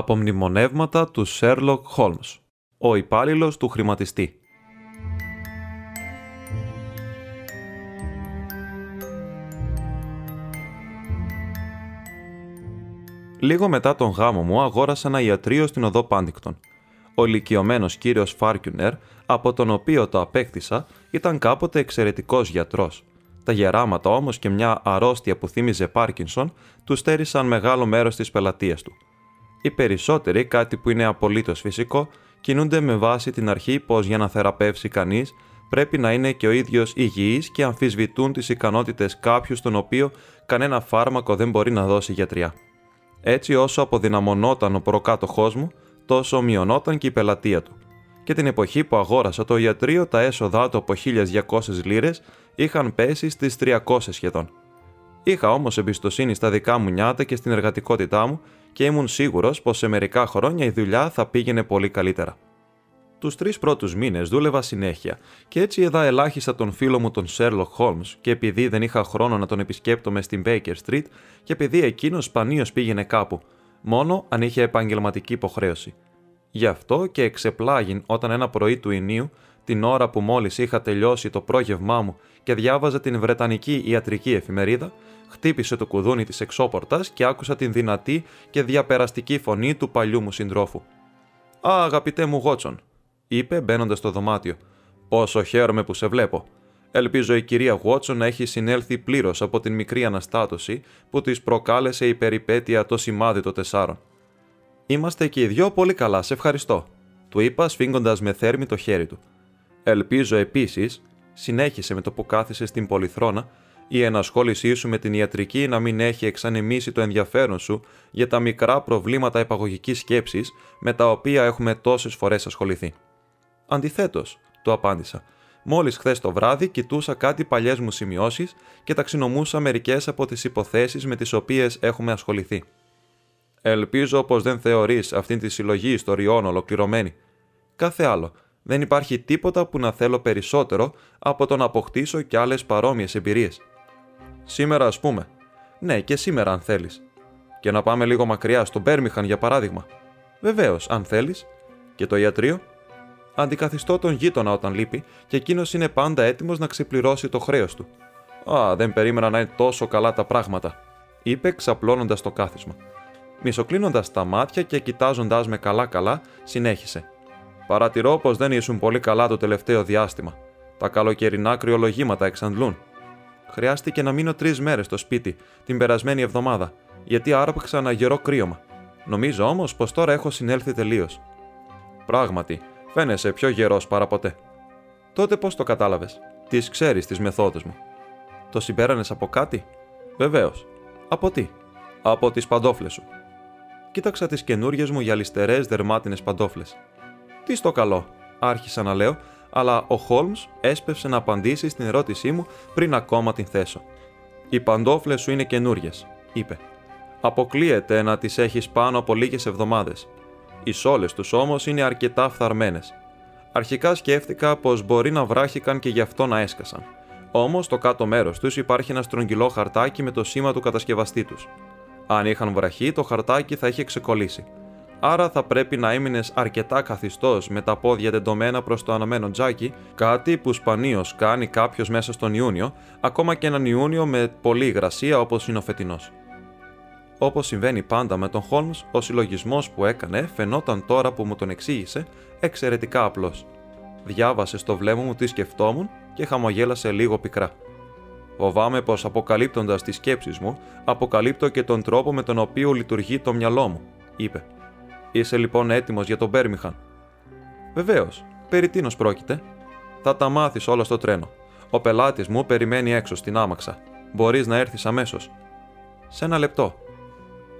Τα απομνημονεύματα του Sherlock Holmes. Ο υπάλληλος του χρηματιστή. Λίγο μετά τον γάμο μου αγόρασα ένα ιατρείο στην οδό Πάντικτον. Ο ηλικιωμένος κύριος Φάρκιουνερ, από τον οποίο το απέκτησα, ήταν κάποτε εξαιρετικός γιατρός. Τα γεράματα όμως και μια αρρώστια που θύμιζε Πάρκινσον του στέρισαν μεγάλο μέρος της πελατείας του. Οι περισσότεροι, κάτι που είναι απολύτως φυσικό, κινούνται με βάση την αρχή πως για να θεραπεύσει κανείς πρέπει να είναι και ο ίδιος υγιής και αμφισβητούν τις ικανότητες κάποιου στον οποίο κανένα φάρμακο δεν μπορεί να δώσει γιατριά. Έτσι, όσο αποδυναμωνόταν ο προκάτοχός μου, τόσο μειωνόταν και η πελατεία του. Και την εποχή που αγόρασα το ιατρείο, τα έσοδά του από 1200 λίρες είχαν πέσει στις 300 σχεδόν. Είχα όμως εμπιστοσύνη στα δικά μου νιάτα και στην εργατικότητά μου και ήμουν σίγουρος πως σε μερικά χρόνια η δουλειά θα πήγαινε πολύ καλύτερα. Τους τρεις πρώτους μήνες δούλευα συνέχεια και έτσι είδα ελάχιστα τον φίλο μου τον Sherlock Holmes και επειδή δεν είχα χρόνο να τον επισκέπτομαι στην Baker Street και επειδή εκείνος σπανίως πήγαινε κάπου, μόνο αν είχε επαγγελματική υποχρέωση. Γι' αυτό και εξεπλάγιν όταν ένα πρωί του Ινίου, την ώρα που μόλις είχα τελειώσει το πρόγευμά μου και διάβαζα την Βρετανική ιατρική εφημερίδα, χτύπησε το κουδούνι της εξώπορτας και άκουσα την δυνατή και διαπεραστική φωνή του παλιού μου συντρόφου. Α, αγαπητέ μου Γότσον, είπε μπαίνοντας στο δωμάτιο. Πόσο χαίρομαι που σε βλέπω. Ελπίζω η κυρία Γότσον να έχει συνέλθει πλήρως από την μικρή αναστάτωση που της προκάλεσε η περιπέτεια το σημάδι των τεσσάρων. Είμαστε και οι δυο πολύ καλά, σε ευχαριστώ, του είπα σφίγγοντας με θέρμη το χέρι του. Ελπίζω επίσης, συνέχισε με το που κάθισε στην πολυθρόνα, η ενασχόλησή σου με την ιατρική να μην έχει εξανεμίσει το ενδιαφέρον σου για τα μικρά προβλήματα επαγωγικής σκέψης με τα οποία έχουμε τόσες φορές ασχοληθεί. Αντιθέτως, του απάντησα. Μόλις χθες το βράδυ κοιτούσα κάτι παλιές μου σημειώσεις και ταξινομούσα μερικές από τις υποθέσεις με τις οποίες έχουμε ασχοληθεί. Ελπίζω πως δεν θεωρείς αυτήν τη συλλογή ιστοριών ολοκληρωμένη. Κάθε άλλο. Δεν υπάρχει τίποτα που να θέλω περισσότερο από το να αποκτήσω κι άλλες παρόμοιες εμπειρίες. Σήμερα, ας πούμε. Ναι, και σήμερα, αν θέλεις. Και να πάμε λίγο μακριά, στο Μπέρμιχαν για παράδειγμα. Βεβαίως, αν θέλεις. Και το ιατρείο. Αντικαθιστώ τον γείτονα όταν λείπει και εκείνος είναι πάντα έτοιμος να ξεπληρώσει το χρέος του. Α, δεν περίμενα να είναι τόσο καλά τα πράγματα, είπε ξαπλώνοντας το κάθισμα. Μισοκλίνοντας τα μάτια και κοιτάζοντάς με καλά-καλά, συνέχισε. Παρατηρώ πως δεν ήσουν πολύ καλά το τελευταίο διάστημα. Τα καλοκαιρινά κρυολογήματα εξαντλούν. Χρειάστηκε να μείνω τρεις μέρες στο σπίτι την περασμένη εβδομάδα, γιατί άρπαξα ένα γερό κρύωμα. Νομίζω όμως πως τώρα έχω συνέλθει τελείως. Πράγματι, φαίνεσαι πιο γερός παρά ποτέ. Τότε πώς το κατάλαβες, τις ξέρεις τις μεθόδους μου. Το συμπέρανες από κάτι, Βεβαίως. Από τι, Από τις παντόφλες σου. Κοίταξα τις καινούριες μου γυαλιστερές δερμάτινες παντόφλες. Τι στο καλό, άρχισα να λέω, αλλά ο Χόλμς έσπευσε να απαντήσει στην ερώτησή μου πριν ακόμα την θέσω. Οι παντόφλες σου είναι καινούριες, είπε. Αποκλείεται να τις έχεις πάνω από λίγες εβδομάδες. Οι σόλες τους όμως είναι αρκετά φθαρμένες. Αρχικά σκέφτηκα πως μπορεί να βράχηκαν και γι' αυτό να έσκασαν. Όμως στο κάτω μέρος τους υπάρχει ένα στρογγυλό χαρτάκι με το σήμα του κατασκευαστή τους. Αν είχαν βραχεί, το χαρτάκι θα είχε ξεκολλήσει άρα θα πρέπει να έμεινες αρκετά καθιστός με τα πόδια τεντωμένα προς το αναμένο τζάκι, κάτι που σπανίως κάνει κάποιος μέσα στον Ιούνιο, ακόμα και έναν Ιούνιο με πολλή υγρασία όπως είναι ο φετινός. Όπως συμβαίνει πάντα με τον Χόλμς, ο συλλογισμός που έκανε φαινόταν τώρα που μου τον εξήγησε εξαιρετικά απλός. Διάβασε στο βλέμμα μου τι σκεφτόμουν και χαμογέλασε λίγο πικρά. Φοβάμαι πως αποκαλύπτοντας τις σκέψεις μου, αποκαλύπτω και τον τρόπο με τον οποίο λειτουργεί το μυαλό μου, είπε. Είσαι λοιπόν έτοιμος για τον Μπέρμιχαν; Βεβαίως. Περί τίνος πρόκειται; Θα τα μάθεις όλα στο τρένο. Ο πελάτης μου περιμένει έξω στην άμαξα. Μπορείς να έρθεις αμέσως. Σε ένα λεπτό.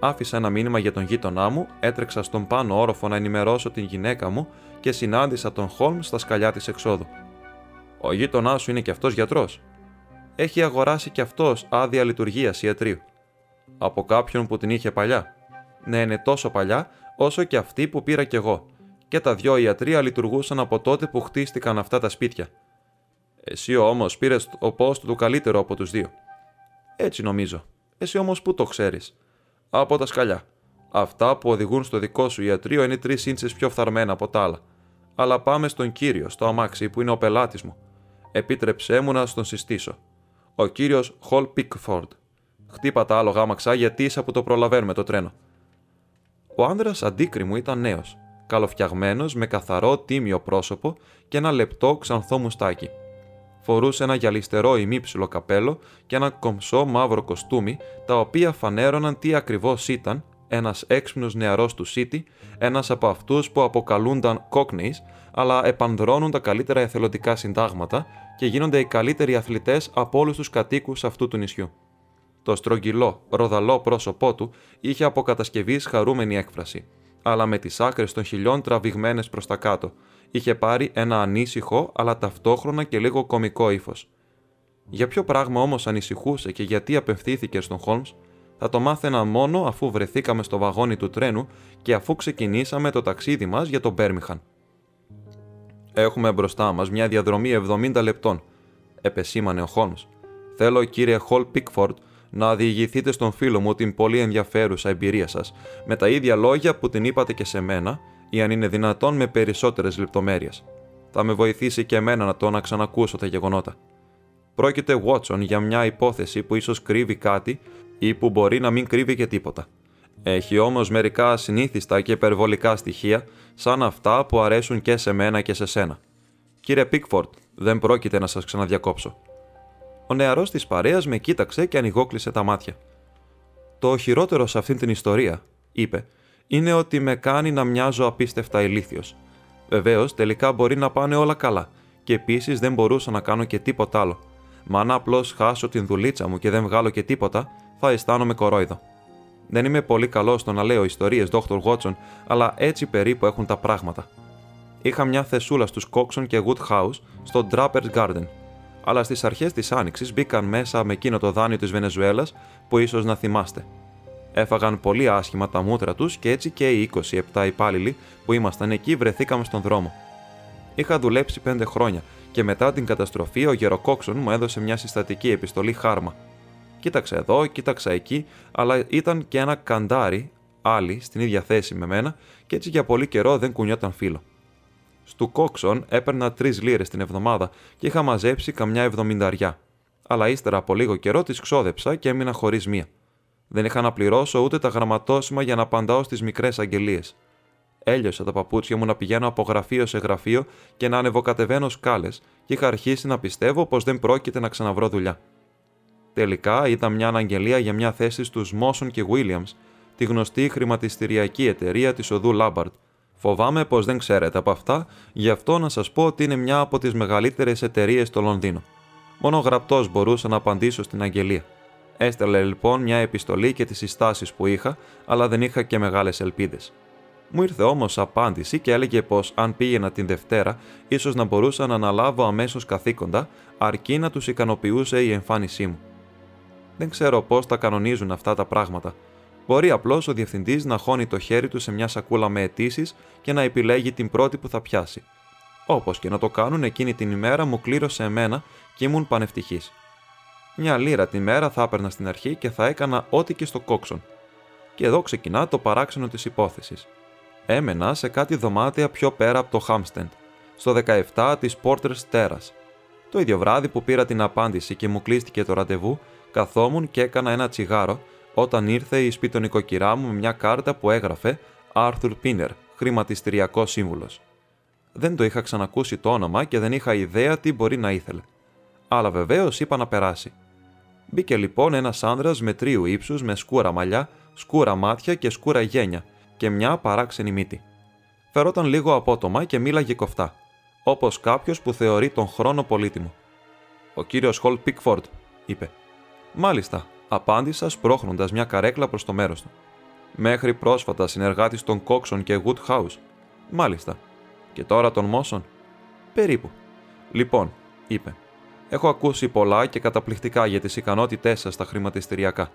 Άφησα ένα μήνυμα για τον γείτονά μου, έτρεξα στον πάνω όροφο να ενημερώσω την γυναίκα μου και συνάντησα τον Χόλμ στα σκαλιά της εξόδου. Ο γείτονά σου είναι και αυτός γιατρός; Έχει αγοράσει και αυτός άδεια λειτουργίας ιατρίου. Από κάποιον που την είχε παλιά; Ναι, είναι τόσο παλιά όσο και αυτή που πήρα κι εγώ. Και τα δυο ιατρία λειτουργούσαν από τότε που χτίστηκαν αυτά τα σπίτια. Εσύ όμως πήρες ο πόστο του καλύτερο από τους δύο. Έτσι νομίζω. Εσύ όμως πού το ξέρεις; Από τα σκαλιά. Αυτά που οδηγούν στο δικό σου ιατρείο είναι τρεις ίντσε πιο φθαρμένα από τα άλλα. Αλλά πάμε στον κύριο, στο αμάξι που είναι ο πελάτης μου. Επίτρεψέ μου να στον συστήσω. Ο κύριος Χολ Πίκφορντ. Χτύπα τα άλογα άμαξα γιατί είσαι που το προλαβαίνουμε το τρένο. Ο άνδρας αντίκριμου ήταν νέος, καλοφτιαγμένος με καθαρό τίμιο πρόσωπο και ένα λεπτό ξανθό μουστάκι. Φορούσε ένα γυαλιστερό ημίψιλο καπέλο και ένα κομψό μαύρο κοστούμι, τα οποία φανέρωναν τι ακριβώς ήταν ένας έξυπνος νεαρός του City, ένας από αυτούς που αποκαλούνταν Cockneys, αλλά επανδρώνουν τα καλύτερα εθελοντικά συντάγματα και γίνονται οι καλύτεροι αθλητές από όλους τους κατοίκους αυτού του νησιού. Το στρογγυλό, ροδαλό πρόσωπό του είχε από κατασκευή χαρούμενη έκφραση, αλλά με τις άκρες των χιλιών τραβηγμένες προς τα κάτω. Είχε πάρει ένα ανήσυχο, αλλά ταυτόχρονα και λίγο κομικό ύφος. Για ποιο πράγμα όμως ανησυχούσε και γιατί απευθύνθηκε στον Χόλμς, θα το μάθαινα μόνο αφού βρεθήκαμε στο βαγόνι του τρένου και αφού ξεκινήσαμε το ταξίδι μας για τον Μπέρμιχαν. Έχουμε μπροστά μας μια διαδρομή 70 λεπτών, επεσήμανε ο Χόλμς. Θέλω, κύριε Χολ Πίκφορντ, να διηγηθείτε στον φίλο μου την πολύ ενδιαφέρουσα εμπειρία σας, με τα ίδια λόγια που την είπατε και σε μένα, ή αν είναι δυνατόν με περισσότερες λεπτομέρειες. Θα με βοηθήσει και εμένα να το να ξανακούσω τα γεγονότα. Πρόκειται, Watson, για μια υπόθεση που ίσως κρύβει κάτι ή που μπορεί να μην κρύβει και τίποτα. Έχει όμως μερικά ασυνήθιστα και υπερβολικά στοιχεία, σαν αυτά που αρέσουν και σε μένα και σε σένα. Κύριε Πίκφορντ, δεν πρόκειται να σας ξαναδιακόψω. Ο νεαρός της παρέας με κοίταξε και ανοιγόκλεισε τα μάτια. Το χειρότερο σε αυτήν την ιστορία, είπε, είναι ότι με κάνει να μοιάζω απίστευτα ηλίθιος. Βεβαίως, τελικά μπορεί να πάνε όλα καλά, και επίσης δεν μπορούσα να κάνω και τίποτα άλλο. Μα αν απλώς χάσω την δουλίτσα μου και δεν βγάλω και τίποτα, θα αισθάνομαι κορόιδο. Δεν είμαι πολύ καλό στο να λέω ιστορίες, Dr. Watson, αλλά έτσι περίπου έχουν τα πράγματα. Είχα μια θεσούλα στους Coxon και Woodhouse στο Draper's Garden αλλά στις αρχές της Άνοιξης μπήκαν μέσα με εκείνο το δάνειο της Βενεζουέλας που ίσως να θυμάστε. Έφαγαν πολύ άσχημα τα μούτρα τους και έτσι και οι 27 υπάλληλοι που ήμασταν εκεί βρεθήκαμε στον δρόμο. Είχα δουλέψει 5 χρόνια και μετά την καταστροφή ο Γεροκόξον μου έδωσε μια συστατική επιστολή χάρμα. Κοίταξε εδώ, κοίταξα εκεί, αλλά ήταν και ένα καντάρι, άλλη, στην ίδια θέση με μένα και έτσι για πολύ καιρό δεν κουνιόταν φίλο. Στου Κόξον έπαιρνα τρεις λίρες την εβδομάδα και είχα μαζέψει καμιά εβδομηνταριά. Αλλά ύστερα από λίγο καιρό τις ξόδεψα και έμεινα χωρίς μία. Δεν είχα να πληρώσω ούτε τα γραμματόσημα για να απαντάω στις μικρές αγγελίες. Έλειωσα τα παπούτσια μου να πηγαίνω από γραφείο σε γραφείο και να ανεβοκατεβαίνω σκάλες και είχα αρχίσει να πιστεύω πως δεν πρόκειται να ξαναβρω δουλειά. Τελικά ήταν μια αναγγελία για μια θέση στους Μόσον και Williams, τη γνωστή χρηματιστηριακή εταιρεία της οδού Λάμπαρτ, Φοβάμαι πως δεν ξέρετε από αυτά, γι' αυτό να σας πω ότι είναι μια από τις μεγαλύτερες εταιρείες στο Λονδίνο. Μόνο γραπτός μπορούσα να απαντήσω στην αγγελία. Έστελε λοιπόν μια επιστολή και τις συστάσεις που είχα, αλλά δεν είχα και μεγάλες ελπίδες. Μου ήρθε όμως απάντηση και έλεγε πως αν πήγαινα την Δευτέρα, ίσως να μπορούσα να αναλάβω αμέσως καθήκοντα, αρκεί να τους ικανοποιούσε η εμφάνισή μου. Δεν ξέρω πώς τα κανονίζουν αυτά τα πράγματα, Μπορεί απλώς ο διευθυντής να χώνει το χέρι του σε μια σακούλα με αιτήσεις και να επιλέγει την πρώτη που θα πιάσει. Όπως και να το κάνουν, εκείνη την ημέρα μου κλήρωσε εμένα και ήμουν πανευτυχής. Μια λίρα τη μέρα θα έπαιρνα στην αρχή και θα έκανα ό,τι και στο κόξον. Και εδώ ξεκινά το παράξενο της υπόθεσης. Έμενα σε κάτι δωμάτια πιο πέρα από το Χάμστεντ, στο 17 της Porter's Terrace. Το ίδιο βράδυ που πήρα την απάντηση και μου κλείστηκε το ραντεβού, καθόμουν και έκανα ένα τσιγάρο όταν ήρθε η σπίτι νοικοκυρά μου με μια κάρτα που έγραφε Arthur Pinner, χρηματιστηριακός σύμβουλος. Δεν το είχα ξανακούσει το όνομα και δεν είχα ιδέα τι μπορεί να ήθελε. Αλλά βεβαίως είπα να περάσει. Μπήκε λοιπόν ένας άνδρας με τρίου ύψους με σκούρα μαλλιά, σκούρα μάτια και σκούρα γένια και μια παράξενη μύτη. Φερόταν λίγο απότομα και μίλαγε κοφτά, όπως κάποιος που θεωρεί τον χρόνο πολύτιμο. Ο κύριος Χολ Πίκφορντ, είπε. Μάλιστα, απάντησα σπρώχνοντας μια καρέκλα προς το μέρος του. Μέχρι πρόσφατα συνεργάτης των Κόξον και Woodhouse. Μάλιστα. Και τώρα των Μόσον. Περίπου. Λοιπόν, είπε. Έχω ακούσει πολλά και καταπληκτικά για τις ικανότητές σας στα χρηματιστηριακά.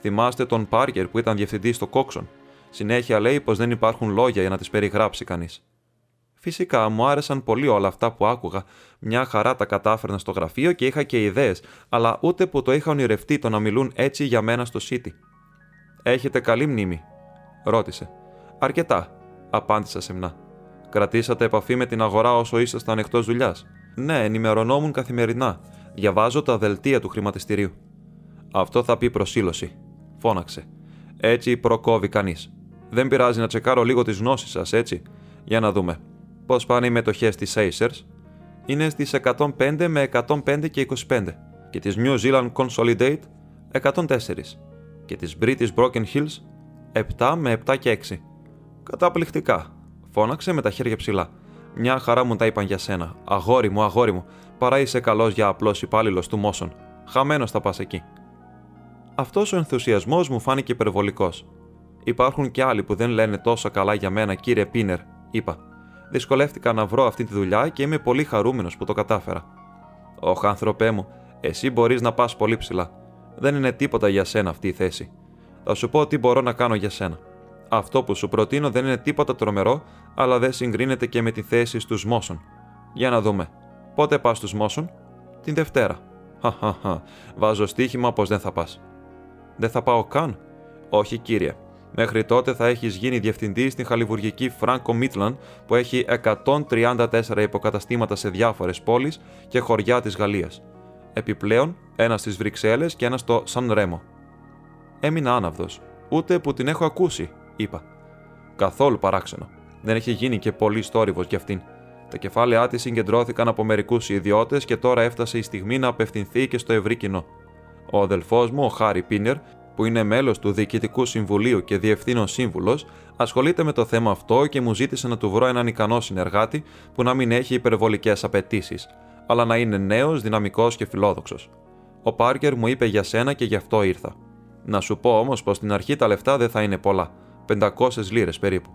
Θυμάστε τον Πάρκερ που ήταν διευθυντής στο Κόξον. Συνέχεια λέει πως δεν υπάρχουν λόγια για να τις περιγράψει κανείς. Φυσικά μου άρεσαν πολύ όλα αυτά που άκουγα. Μια χαρά τα κατάφερνα στο γραφείο και είχα και ιδέες, αλλά ούτε που το είχα ονειρευτεί το να μιλούν έτσι για μένα στο City. Έχετε καλή μνήμη, ρώτησε. Αρκετά, απάντησα σεμνά. Κρατήσατε επαφή με την αγορά όσο ήσασταν εκτός δουλειάς; Ναι, ενημερωνόμουν καθημερινά. Διαβάζω τα δελτία του χρηματιστηρίου. Αυτό θα πει προσήλωση, φώναξε. Έτσι προκόβει κανείς. Δεν πειράζει να τσεκάρω λίγο τις γνώσεις σας, έτσι. Για να δούμε. Πώς πάνε οι μετοχές της Acers. Είναι στις 105 με 105 και 25. Και της New Zealand Consolidate 104. Και της British Broken Hills 7 με 7 και 6. Καταπληκτικά, φώναξε με τα χέρια ψηλά. Μια χαρά μου τα είπαν για σένα. Αγόρι μου, αγόρι μου, παρά είσαι καλός για απλός υπάλληλος του Μόσον. Χαμένος θα πας εκεί. Αυτός ο ενθουσιασμός μου φάνηκε υπερβολικός. Υπάρχουν και άλλοι που δεν λένε τόσο καλά για μένα, κύριε Πίνερ, είπα. Δυσκολεύτηκα να βρω αυτή τη δουλειά και είμαι πολύ χαρούμενος που το κατάφερα. Ωχ, άνθρωπέ μου, εσύ μπορείς να πας πολύ ψηλά. Δεν είναι τίποτα για σένα αυτή η θέση. Θα σου πω τι μπορώ να κάνω για σένα. Αυτό που σου προτείνω δεν είναι τίποτα τρομερό, αλλά δεν συγκρίνεται και με τη θέση στους Μόσον. Για να δούμε. Πότε πας στους Μόσον; Την Δευτέρα. Χαχαχα. Βάζω στοίχημα πως δεν θα πας. Δεν θα πάω καν. Όχι, κύριε. Μέχρι τότε θα έχεις γίνει διευθυντή στην χαλιβουργική Franco Midland που έχει 134 υποκαταστήματα σε διάφορες πόλεις και χωριά της Γαλλίας. Επιπλέον, ένας στις Βρυξέλλες και ένας στο Σαν Ρέμο. Έμεινα άναυδος. Ούτε που την έχω ακούσει, είπα. Καθόλου παράξενο. Δεν έχει γίνει και πολύ στόριβο κι αυτήν. Τα κεφάλαιά της συγκεντρώθηκαν από μερικούς ιδιώτες και τώρα έφτασε η στιγμή να απευθυνθεί και στο ευρύ κοινό. Ο αδελφός μου, ο Χάρι Πίνερ, που είναι μέλος του Διοικητικού Συμβουλίου και Διευθύνων Σύμβουλος, ασχολείται με το θέμα αυτό και μου ζήτησε να του βρω έναν ικανό συνεργάτη που να μην έχει υπερβολικές απαιτήσεις, αλλά να είναι νέος, δυναμικός και φιλόδοξος. Ο Πάρκερ μου είπε για σένα και γι' αυτό ήρθα. Να σου πω όμως πως στην αρχή τα λεφτά δεν θα είναι πολλά. 500 λίρες περίπου.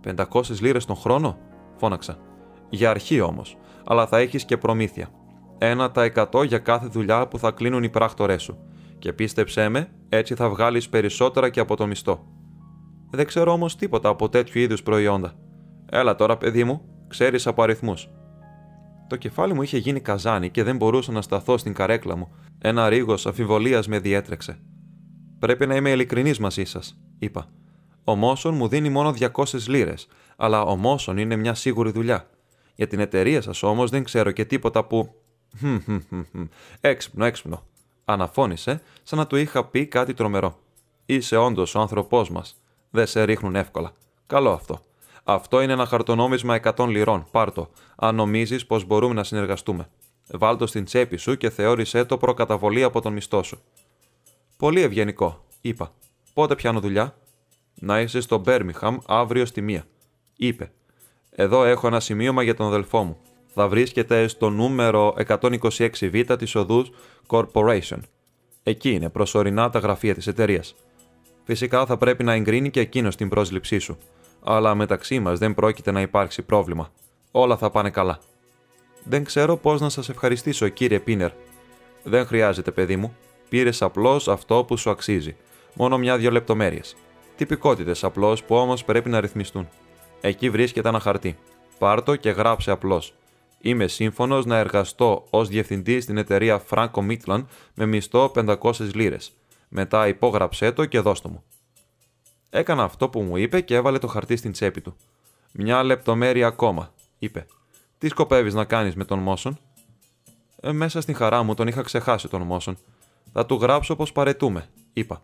500 λίρες τον χρόνο, φώναξα. Για αρχή όμως, αλλά θα έχεις και προμήθεια. Ένα τα 100 για κάθε δουλειά που θα κλείνουν οι πράκτορές σου. Και πίστεψέ με, έτσι θα βγάλεις περισσότερα και από το μισθό. Δεν ξέρω όμως τίποτα από τέτοιου είδους προϊόντα. Έλα τώρα, παιδί μου, ξέρεις από αριθμούς. Το κεφάλι μου είχε γίνει καζάνι και δεν μπορούσα να σταθώ στην καρέκλα μου. Ένα ρίγος αφιβολία με διέτρεξε. Πρέπει να είμαι ειλικρινής μαζί σας, είπα. Ο Μόσον μου δίνει μόνο 200 λίρες, αλλά ο Μόσον είναι μια σίγουρη δουλειά. Για την εταιρεία σας όμως δεν ξέρω και τίποτα που. Έξυπνο, έξυπνο. Αναφώνησε, σαν να του είχα πει κάτι τρομερό. Είσαι όντως ο άνθρωπός μας. Δεν σε ρίχνουν εύκολα. Καλό αυτό. Αυτό είναι ένα χαρτονόμισμα 100 λιρών. Πάρτο, αν νομίζεις πως μπορούμε να συνεργαστούμε. Βάλτο στην τσέπη σου και θεώρησέ το προκαταβολή από τον μισθό σου. Πολύ ευγενικό, είπα. Πότε πιάνω δουλειά; Να είσαι στο Μπέρμιχαμ αύριο στη μία. Είπε. Εδώ έχω ένα σημείωμα για τον αδελφό μου. Θα βρίσκεται στο νούμερο 126β της οδούς Corporation. Εκεί είναι προσωρινά τα γραφεία της εταιρείας. Φυσικά θα πρέπει να εγκρίνει και εκείνος την πρόσληψή σου. Αλλά μεταξύ μας δεν πρόκειται να υπάρξει πρόβλημα. Όλα θα πάνε καλά. Δεν ξέρω πώς να σας ευχαριστήσω, κύριε Πίνερ. Δεν χρειάζεται, παιδί μου. Πήρες απλώς αυτό που σου αξίζει. Μόνο μια-δυο λεπτομέρειες. Τυπικότητες απλώς που όμως πρέπει να ρυθμιστούν. Εκεί βρίσκεται ένα χαρτί. Πάρτο και γράψε απλώς. Είμαι σύμφωνος να εργαστώ ως διευθυντής στην εταιρεία Franco Midland με μισθό 500 λίρες. Μετά υπόγραψέ το και δώστο μου. Έκανα αυτό που μου είπε και έβαλε το χαρτί στην τσέπη του. Μια λεπτομέρεια ακόμα, είπε. Τι σκοπεύεις να κάνεις με τον Μόσον; Ε, μέσα στην χαρά μου τον είχα ξεχάσει τον Μόσον. Θα του γράψω πως παρετούμε, είπα.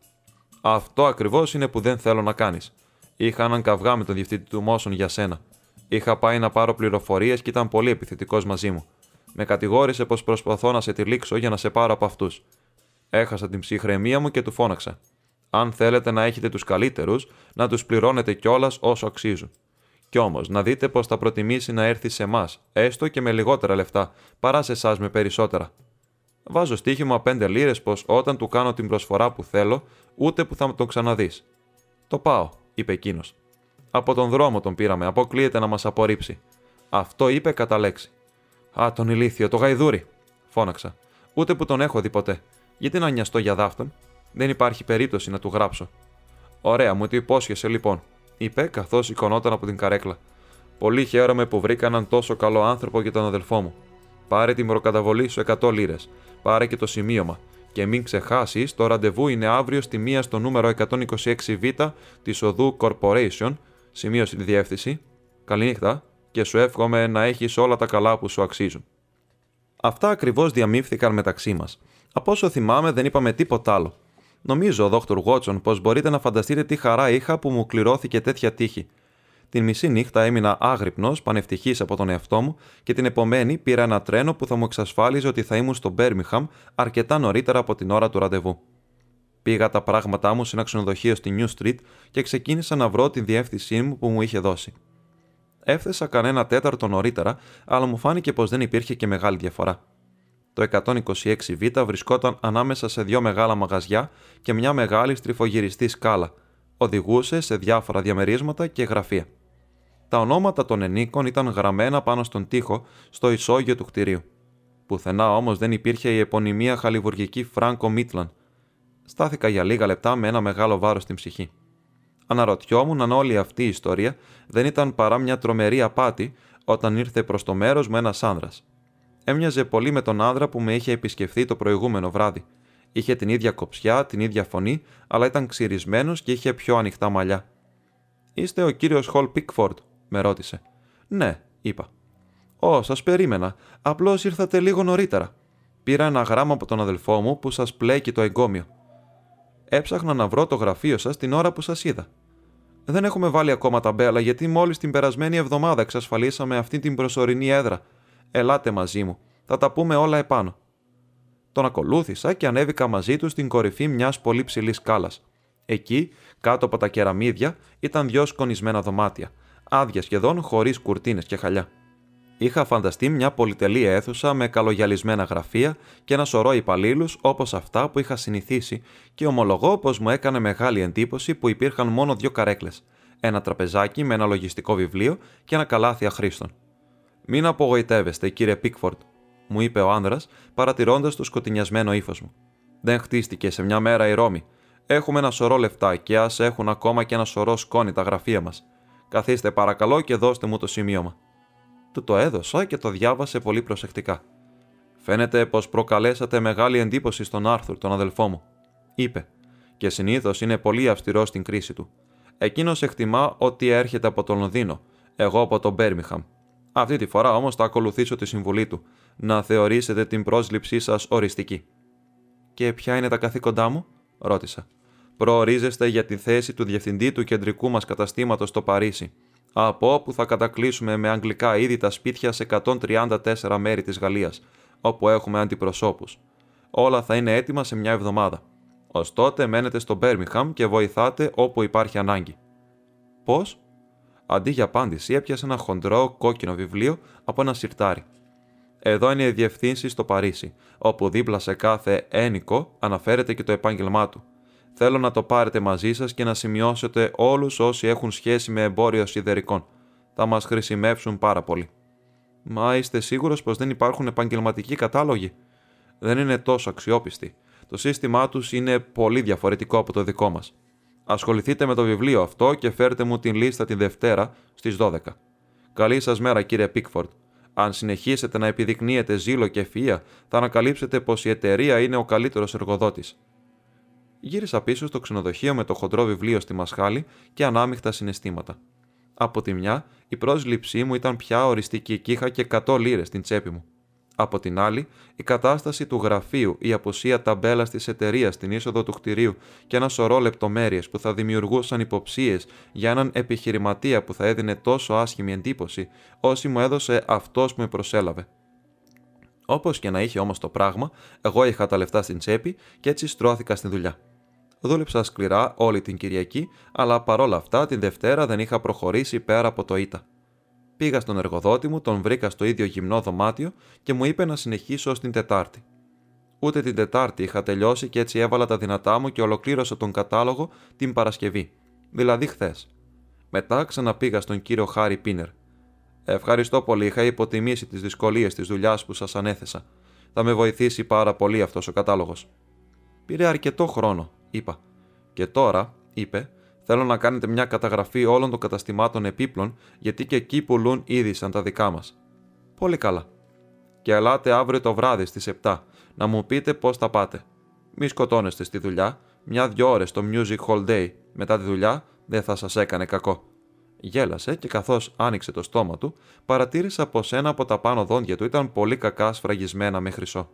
Αυτό ακριβώς είναι που δεν θέλω να κάνεις. Είχα έναν καυγά με τον διευθυντή του Μόσον για σένα. Είχα πάει να πάρω πληροφορίες και ήταν πολύ επιθετικός μαζί μου. Με κατηγόρησε πως προσπαθώ να σε τυλίξω για να σε πάρω από αυτούς. Έχασα την ψυχραιμία μου και του φώναξα. Αν θέλετε να έχετε τους καλύτερους, να τους πληρώνετε κιόλας όσο αξίζουν. Κι όμως, να δείτε πως θα προτιμήσει να έρθει σε εμάς, έστω και με λιγότερα λεφτά, παρά σε εσάς με περισσότερα. Βάζω στοίχημα πέντε λίρες πως όταν του κάνω την προσφορά που θέλω, ούτε που θα τον ξαναδείς. Το πάω, είπε εκείνος. Από τον δρόμο τον πήραμε, αποκλείεται να μας απορρίψει. Αυτό είπε κατά λέξη. Α, τον ηλίθιο, το γαϊδούρι, φώναξα. Ούτε που τον έχω δει ποτέ. Γιατί να νοιαστώ για δάφτον, δεν υπάρχει περίπτωση να του γράψω. Ωραία, μου το υπόσχεσαι λοιπόν, είπε καθώς σηκωνόταν από την καρέκλα. Πολύ χαίρομαι που βρήκα έναν τόσο καλό άνθρωπο για τον αδελφό μου. Πάρε την προκαταβολή σου 100 λίρες. Πάρε και το σημείωμα. Και μην ξεχάσεις, το ραντεβού είναι αύριο στη μία στο νούμερο 126β της οδού Corporation. Σημείωσε τη διεύθυνση. Καληνύχτα και σου εύχομαι να έχεις όλα τα καλά που σου αξίζουν. Αυτά ακριβώς διαμήφθηκαν μεταξύ μας. Από όσο θυμάμαι, δεν είπαμε τίποτα άλλο. Νομίζω, Δόκτωρ Βότσον, πως μπορείτε να φανταστείτε τι χαρά είχα που μου κληρώθηκε τέτοια τύχη. Την μισή νύχτα έμεινα άγρυπνος, πανευτυχής από τον εαυτό μου και την επομένη πήρα ένα τρένο που θα μου εξασφάλιζε ότι θα ήμουν στο Μπέρμιχαμ αρκετά νωρίτερα από την ώρα του ραντεβού. Πήγα τα πράγματά μου σε ένα ξενοδοχείο στη New Street και ξεκίνησα να βρω τη διεύθυνσή μου που μου είχε δώσει. Έφθεσα κανένα τέταρτο νωρίτερα, αλλά μου φάνηκε πως δεν υπήρχε και μεγάλη διαφορά. Το 126β βρισκόταν ανάμεσα σε δύο μεγάλα μαγαζιά και μια μεγάλη στριφογυριστή σκάλα. Οδηγούσε σε διάφορα διαμερίσματα και γραφεία. Τα ονόματα των ενίκων ήταν γραμμένα πάνω στον τοίχο στο ισόγειο του κτηρίου. Πουθενά όμως δεν υπήρχε η επωνυμία χαλιβουργική Φράνκο Μίτλαν. Στάθηκα για λίγα λεπτά με ένα μεγάλο βάρος στην ψυχή. Αναρωτιόμουν αν όλη αυτή η ιστορία δεν ήταν παρά μια τρομερή απάτη όταν ήρθε προς το μέρος μου ένας άνδρας. Έμοιαζε πολύ με τον άνδρα που με είχε επισκεφθεί το προηγούμενο βράδυ. Είχε την ίδια κοψιά, την ίδια φωνή, αλλά ήταν ξυρισμένος και είχε πιο ανοιχτά μαλλιά. Είστε ο κύριος Χολ Πίκφορντ, με ρώτησε. Ναι, είπα. Ω, σας περίμενα. Απλώς ήρθατε λίγο νωρίτερα. Πήρα ένα γράμμα από τον αδελφό μου που σας πλέκει το εγκόμιο. Έψαχνα να βρω το γραφείο σας την ώρα που σας είδα. Δεν έχουμε βάλει ακόμα ταμπέλα γιατί μόλις την περασμένη εβδομάδα εξασφαλίσαμε αυτή την προσωρινή έδρα. Ελάτε μαζί μου. Θα τα πούμε όλα επάνω. Τον ακολούθησα και ανέβηκα μαζί του στην κορυφή μιας πολύ ψηλής σκάλας. Εκεί, κάτω από τα κεραμίδια, ήταν δυο σκονισμένα δωμάτια, άδεια σχεδόν χωρίς κουρτίνες και χαλιά. Είχα φανταστεί μια πολυτελή αίθουσα με καλογιαλισμένα γραφεία και ένα σωρό υπαλλήλους όπως αυτά που είχα συνηθίσει και ομολογώ πως μου έκανε μεγάλη εντύπωση που υπήρχαν μόνο δύο καρέκλες, ένα τραπεζάκι με ένα λογιστικό βιβλίο και ένα καλάθι αχρήστων. Μην απογοητεύεστε, κύριε Πίκφορντ, μου είπε ο άνδρας, παρατηρώντας το σκοτεινιασμένο ύφος μου. Δεν χτίστηκε σε μια μέρα η Ρώμη. Έχουμε ένα σωρό λεφτά και ας έχουν ακόμα και ένα σωρό σκόνη τα γραφεία μας. Καθίστε παρακαλώ και δώστε μου το σημείωμα. Του το έδωσα και το διάβασε πολύ προσεκτικά. Φαίνεται πως προκαλέσατε μεγάλη εντύπωση στον Άρθουρ, τον αδελφό μου, είπε, και συνήθως είναι πολύ αυστηρό στην κρίση του. Εκείνος εκτιμά ότι έρχεται από τον Λονδίνο, εγώ από τον Μπέρμιχαμ. Αυτή τη φορά όμως θα ακολουθήσω τη συμβουλή του, να θεωρήσετε την πρόσληψή σας οριστική. Και ποια είναι τα καθήκοντά μου, ρώτησα. Προορίζεστε για τη θέση του διευθυντή του κεντρικού μας καταστήματος στο Παρίσι, από όπου θα κατακλείσουμε με αγγλικά είδη τα σπίτια σε 134 μέρη της Γαλλίας, όπου έχουμε αντιπροσώπους. Όλα θα είναι έτοιμα σε μια εβδομάδα. Ω τότε μένετε στο Μπέρμιχαμ και βοηθάτε όπου υπάρχει ανάγκη. Πώς; Αντί για απάντηση, έπιασε ένα χοντρό κόκκινο βιβλίο από ένα σιρτάρι. Εδώ είναι οι διευθύνσεις στο Παρίσι, όπου δίπλα σε κάθε ένικο αναφέρεται και το επάγγελμά του. Θέλω να το πάρετε μαζί σας και να σημειώσετε όλους όσοι έχουν σχέση με εμπόριο σιδερικών. Θα μας χρησιμεύσουν πάρα πολύ. Μα είστε σίγουρος πως δεν υπάρχουν επαγγελματικοί κατάλογοι; Δεν είναι τόσο αξιόπιστοι. Το σύστημά τους είναι πολύ διαφορετικό από το δικό μας. Ασχοληθείτε με το βιβλίο αυτό και φέρτε μου την λίστα τη Δευτέρα στις 12. Καλή σας μέρα, κύριε Πίκφορντ. Αν συνεχίσετε να επιδεικνύετε ζήλο και ευφυα, θα ανακαλύψετε πως η εταιρεία είναι ο καλύτερος εργοδότης. Γύρισα πίσω στο ξενοδοχείο με το χοντρό βιβλίο στη μασχάλη και ανάμειχτα συναισθήματα. Από τη μια, η πρόσληψή μου ήταν πια οριστική και είχα και 100 λίρες στην τσέπη μου. Από την άλλη, η κατάσταση του γραφείου, η απουσία ταμπέλας της εταιρείας στην είσοδο του κτηρίου και ένα σωρό λεπτομέρειες που θα δημιουργούσαν υποψίες για έναν επιχειρηματία που θα έδινε τόσο άσχημη εντύπωση, όσοι μου έδωσε αυτός που με προσέλαβε. Όπως και να είχε όμως το πράγμα, εγώ είχα τα λεφτά στην τσέπη και έτσι στρώθηκα στη δουλειά. Δούλεψα σκληρά όλη την Κυριακή, αλλά παρόλα αυτά την Δευτέρα δεν είχα προχωρήσει πέρα από το ΙΤΑ. Πήγα στον εργοδότη μου, τον βρήκα στο ίδιο γυμνό δωμάτιο και μου είπε να συνεχίσω ω την Τετάρτη. Ούτε την Τετάρτη είχα τελειώσει και έτσι έβαλα τα δυνατά μου και ολοκλήρωσα τον κατάλογο την Παρασκευή. δηλαδή χθες. Μετά ξαναπήγα στον κύριο Χάρι Πίνερ. Ευχαριστώ πολύ, είχα υποτιμήσει τις δυσκολίες της δουλειάς που σας ανέθεσα. Θα με βοηθήσει πάρα πολύ αυτός ο κατάλογος. Πήρε αρκετό χρόνο, είπα. Και τώρα, είπε, θέλω να κάνετε μια καταγραφή όλων των καταστημάτων επίπλων, γιατί και εκεί πουλούν ήδη σαν τα δικά μας. Πολύ καλά. Και ελάτε αύριο το βράδυ στις 7 να μου πείτε πώς θα πάτε. Μη σκοτώνεστε στη δουλειά, μια-δυο ώρες το Music Hall Day μετά τη δουλειά δεν θα σας έκανε κακό. Γέλασε και καθώς άνοιξε το στόμα του, παρατήρησα πως ένα από τα πάνω δόντια του ήταν πολύ κακά σφραγισμένα με χρυσό.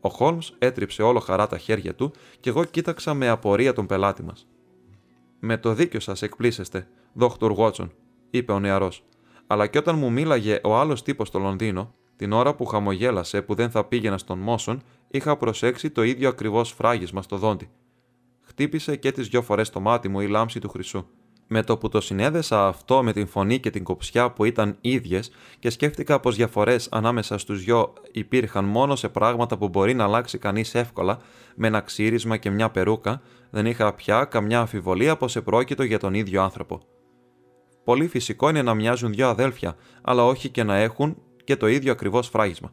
Ο Χόλμς έτριψε όλο χαρά τα χέρια του και εγώ κοίταξα με απορία τον πελάτη μας. Με το δίκιο σας εκπλήσεστε, Δόκτωρ Βότσον, είπε ο νεαρός. Αλλά και όταν μου μίλαγε ο άλλος τύπος στο Λονδίνο, την ώρα που χαμογέλασε που δεν θα πήγαινα στον Μόσον, είχα προσέξει το ίδιο ακριβώς φράγισμα στο δόντι. Χτύπησε και τις δυο φορές το μάτι μου η λάμψη του χρυσού. Με το που το συνέδεσα αυτό με την φωνή και την κοψιά που ήταν ίδιες και σκέφτηκα πως διαφορές ανάμεσα στους δυο υπήρχαν μόνο σε πράγματα που μπορεί να αλλάξει κανείς εύκολα, με ένα ξύρισμα και μια περούκα, δεν είχα πια καμιά αμφιβολία πως επρόκειτο για τον ίδιο άνθρωπο. Πολύ φυσικό είναι να μοιάζουν δύο αδέλφια, αλλά όχι και να έχουν και το ίδιο ακριβώς φράγισμα.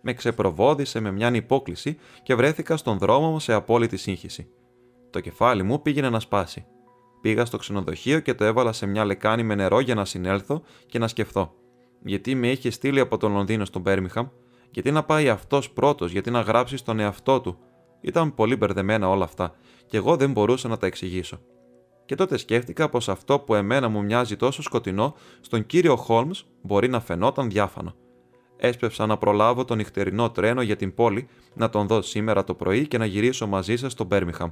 Με ξεπροβόδισε με μια υπόκληση και βρέθηκα στον δρόμο μου σε απόλυτη σύγχυση. Το κεφάλι μου πήγαινε να σπάσει. Πήγα στο ξενοδοχείο και το έβαλα σε μια λεκάνη με νερό για να συνέλθω και να σκεφτώ. Γιατί με είχε στείλει από τον Λονδίνο στον Μπέρμιχαμ, γιατί να πάει αυτός πρώτος, γιατί να γράψει στον εαυτό του; Ήταν πολύ μπερδεμένα όλα αυτά, και εγώ δεν μπορούσα να τα εξηγήσω. Και τότε σκέφτηκα πως αυτό που εμένα μου μοιάζει τόσο σκοτεινό, στον κύριο Χόλμς μπορεί να φαινόταν διάφανο. Έσπευσα να προλάβω το νυχτερινό τρένο για την πόλη, να τον δω σήμερα το πρωί και να γυρίσω μαζί σας στο Μπέρμιχαμ.